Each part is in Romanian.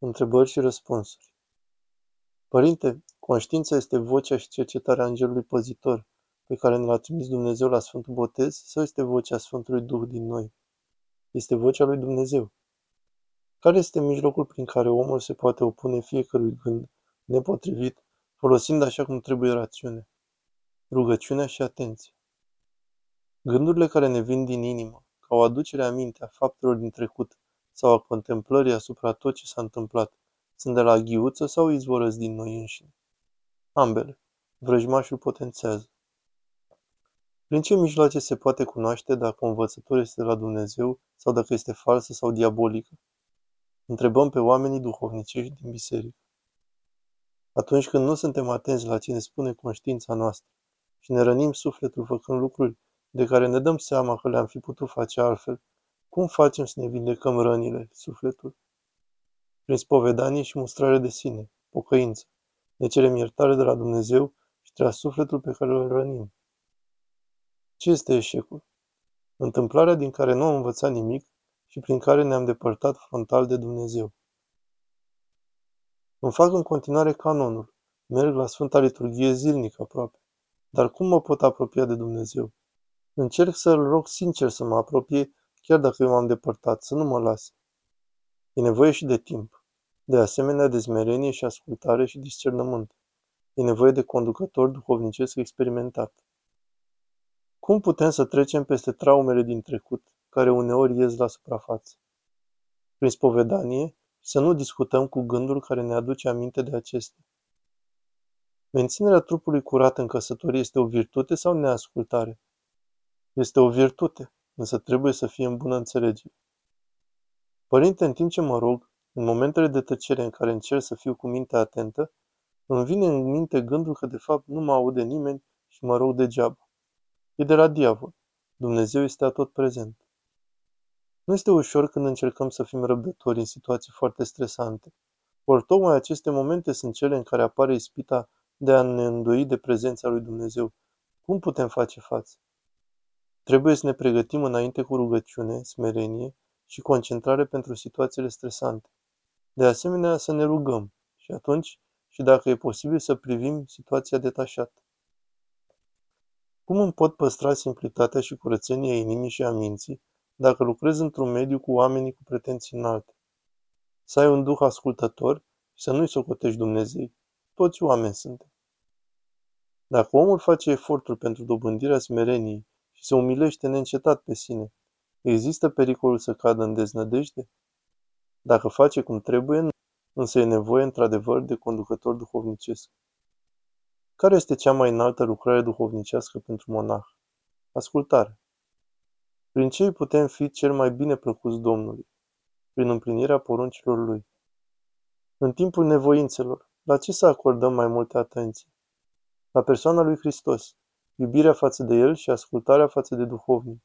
Întrebări și răspunsuri. Părinte, conștiința este vocea și cercetarea Îngerului Păzitor, pe care ne l-a trimis Dumnezeu la Sfântul Botez, sau este vocea Sfântului Duh din noi? Este vocea lui Dumnezeu. Care este mijlocul prin care omul se poate opune fiecărui gând nepotrivit, folosind așa cum trebuie rațiune? Rugăciunea și atenție. Gândurile care ne vin din inimă, ca o aducere aminte a faptelor din trecut, sau a contemplării asupra tot ce s-a întâmplat, sunt de la ghiuță sau izvorăți din noi înșine? Ambele. Vrăjmașul potențează. Prin ce mijloace se poate cunoaște dacă o învățătură este de la Dumnezeu sau dacă este falsă sau diabolică? Întrebăm pe oamenii duhovnicești din biserică. Atunci când nu suntem atenți la ce ne spune conștiința noastră și ne rănim sufletul făcând lucruri de care ne dăm seama că le-am fi putut face altfel, cum facem să ne vindecăm rănile, sufletul? Prin spovedanie și mustrare de sine, pocăință. Ne cerem iertare de la Dumnezeu și de la sufletul pe care îl rănim. Ce este eșecul? Întâmplarea din care nu am învățat nimic și prin care ne-am depărtat frontal de Dumnezeu. Îmi fac în continuare canonul. Merg la Sfânta Liturghie zilnic aproape. Dar cum mă pot apropia de Dumnezeu? Încerc să-L rog sincer să mă apropie chiar dacă eu m-am depărtat, să nu mă lase. E nevoie și de timp. De asemenea, de smerenie și ascultare și discernământ. E nevoie de conducător duhovnicesc experimentat. Cum putem să trecem peste traumele din trecut, care uneori ies la suprafață? Prin spovedanie să nu discutăm cu gândul care ne aduce aminte de acestea. Menținerea trupului curat în căsătorie este o virtute sau neascultare? Este o virtute însă trebuie să fie în bună înțelegere. Părinte, în timp ce mă rog, în momentele de tăcere în care încerc să fiu cu mintea atentă, îmi vine în minte gândul că de fapt nu mă aude nimeni și mă rog degeaba. E de la diavol. Dumnezeu este atot prezent. Nu este ușor când încercăm să fim răbdători în situații foarte stresante. Ori tocmai aceste momente sunt cele în care apare ispita de a ne îndoi de prezența lui Dumnezeu. Cum putem face față? Trebuie să ne pregătim înainte cu rugăciune, smerenie și concentrare pentru situațiile stresante. De asemenea, să ne rugăm și atunci și dacă e posibil să privim situația detașată. Cum îmi pot păstra simplitatea și curățenia inimii și a minții dacă lucrez într-un mediu cu oamenii cu pretenții înalte? Să ai un duh ascultător și să nu-i socotești Dumnezei. Toți oameni suntem. Dacă omul face efortul pentru dobândirea smereniei și se umilește neîncetat pe sine, există pericolul să cadă în deznădejde? Dacă face cum trebuie, însă e nevoie într-adevăr de conducător duhovnicesc. Care este cea mai înaltă lucrare duhovnicească pentru monah? Ascultare. Prin ce putem fi cel mai bine plăcuți Domnului? Prin împlinirea poruncilor Lui. În timpul nevoințelor, la ce să acordăm mai multe atenție? La persoana lui Hristos, iubirea față de El și ascultarea față de duhovnic.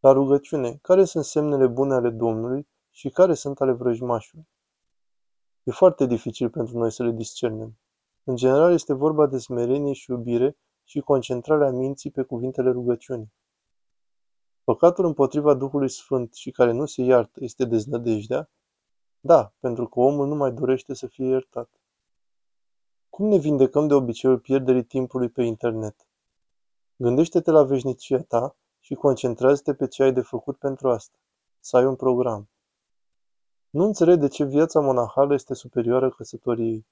La rugăciune, care sunt semnele bune ale Domnului și care sunt ale vrăjmașului? E foarte dificil pentru noi să le discernem. În general este vorba de smerenie și iubire și concentrarea minții pe cuvintele rugăciunii. Păcatul împotriva Duhului Sfânt și care nu se iartă este deznădejdea? Da, pentru că omul nu mai dorește să fie iertat. Cum ne vindecăm de obiceiul pierderii timpului pe internet? Gândește-te la veșnicia ta și concentrează-te pe ce ai de făcut pentru asta. Să ai un program. Nu înțeleg de ce viața monahală este superioară căsătoriei.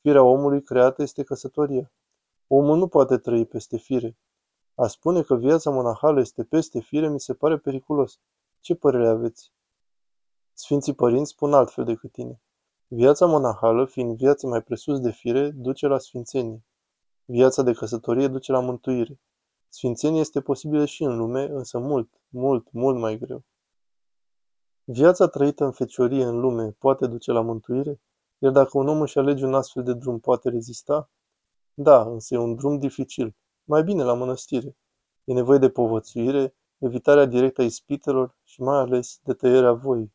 Firea omului creată este căsătoria. Omul nu poate trăi peste fire. A spune că viața monahală este peste fire mi se pare periculos. Ce părere aveți? Sfinții părinți spun altfel decât tine. Viața monahală, fiind viața mai presus de fire, duce la sfințenie. Viața de căsătorie duce la mântuire. Sfințenie este posibilă și în lume, însă mult, mult, mult mai greu. Viața trăită în feciorie în lume poate duce la mântuire? Iar dacă un om își alege un astfel de drum, poate rezista? Da, însă e un drum dificil. Mai bine la mănăstire. E nevoie de povățuire, evitarea directă a ispitelor și mai ales de tăierea voii.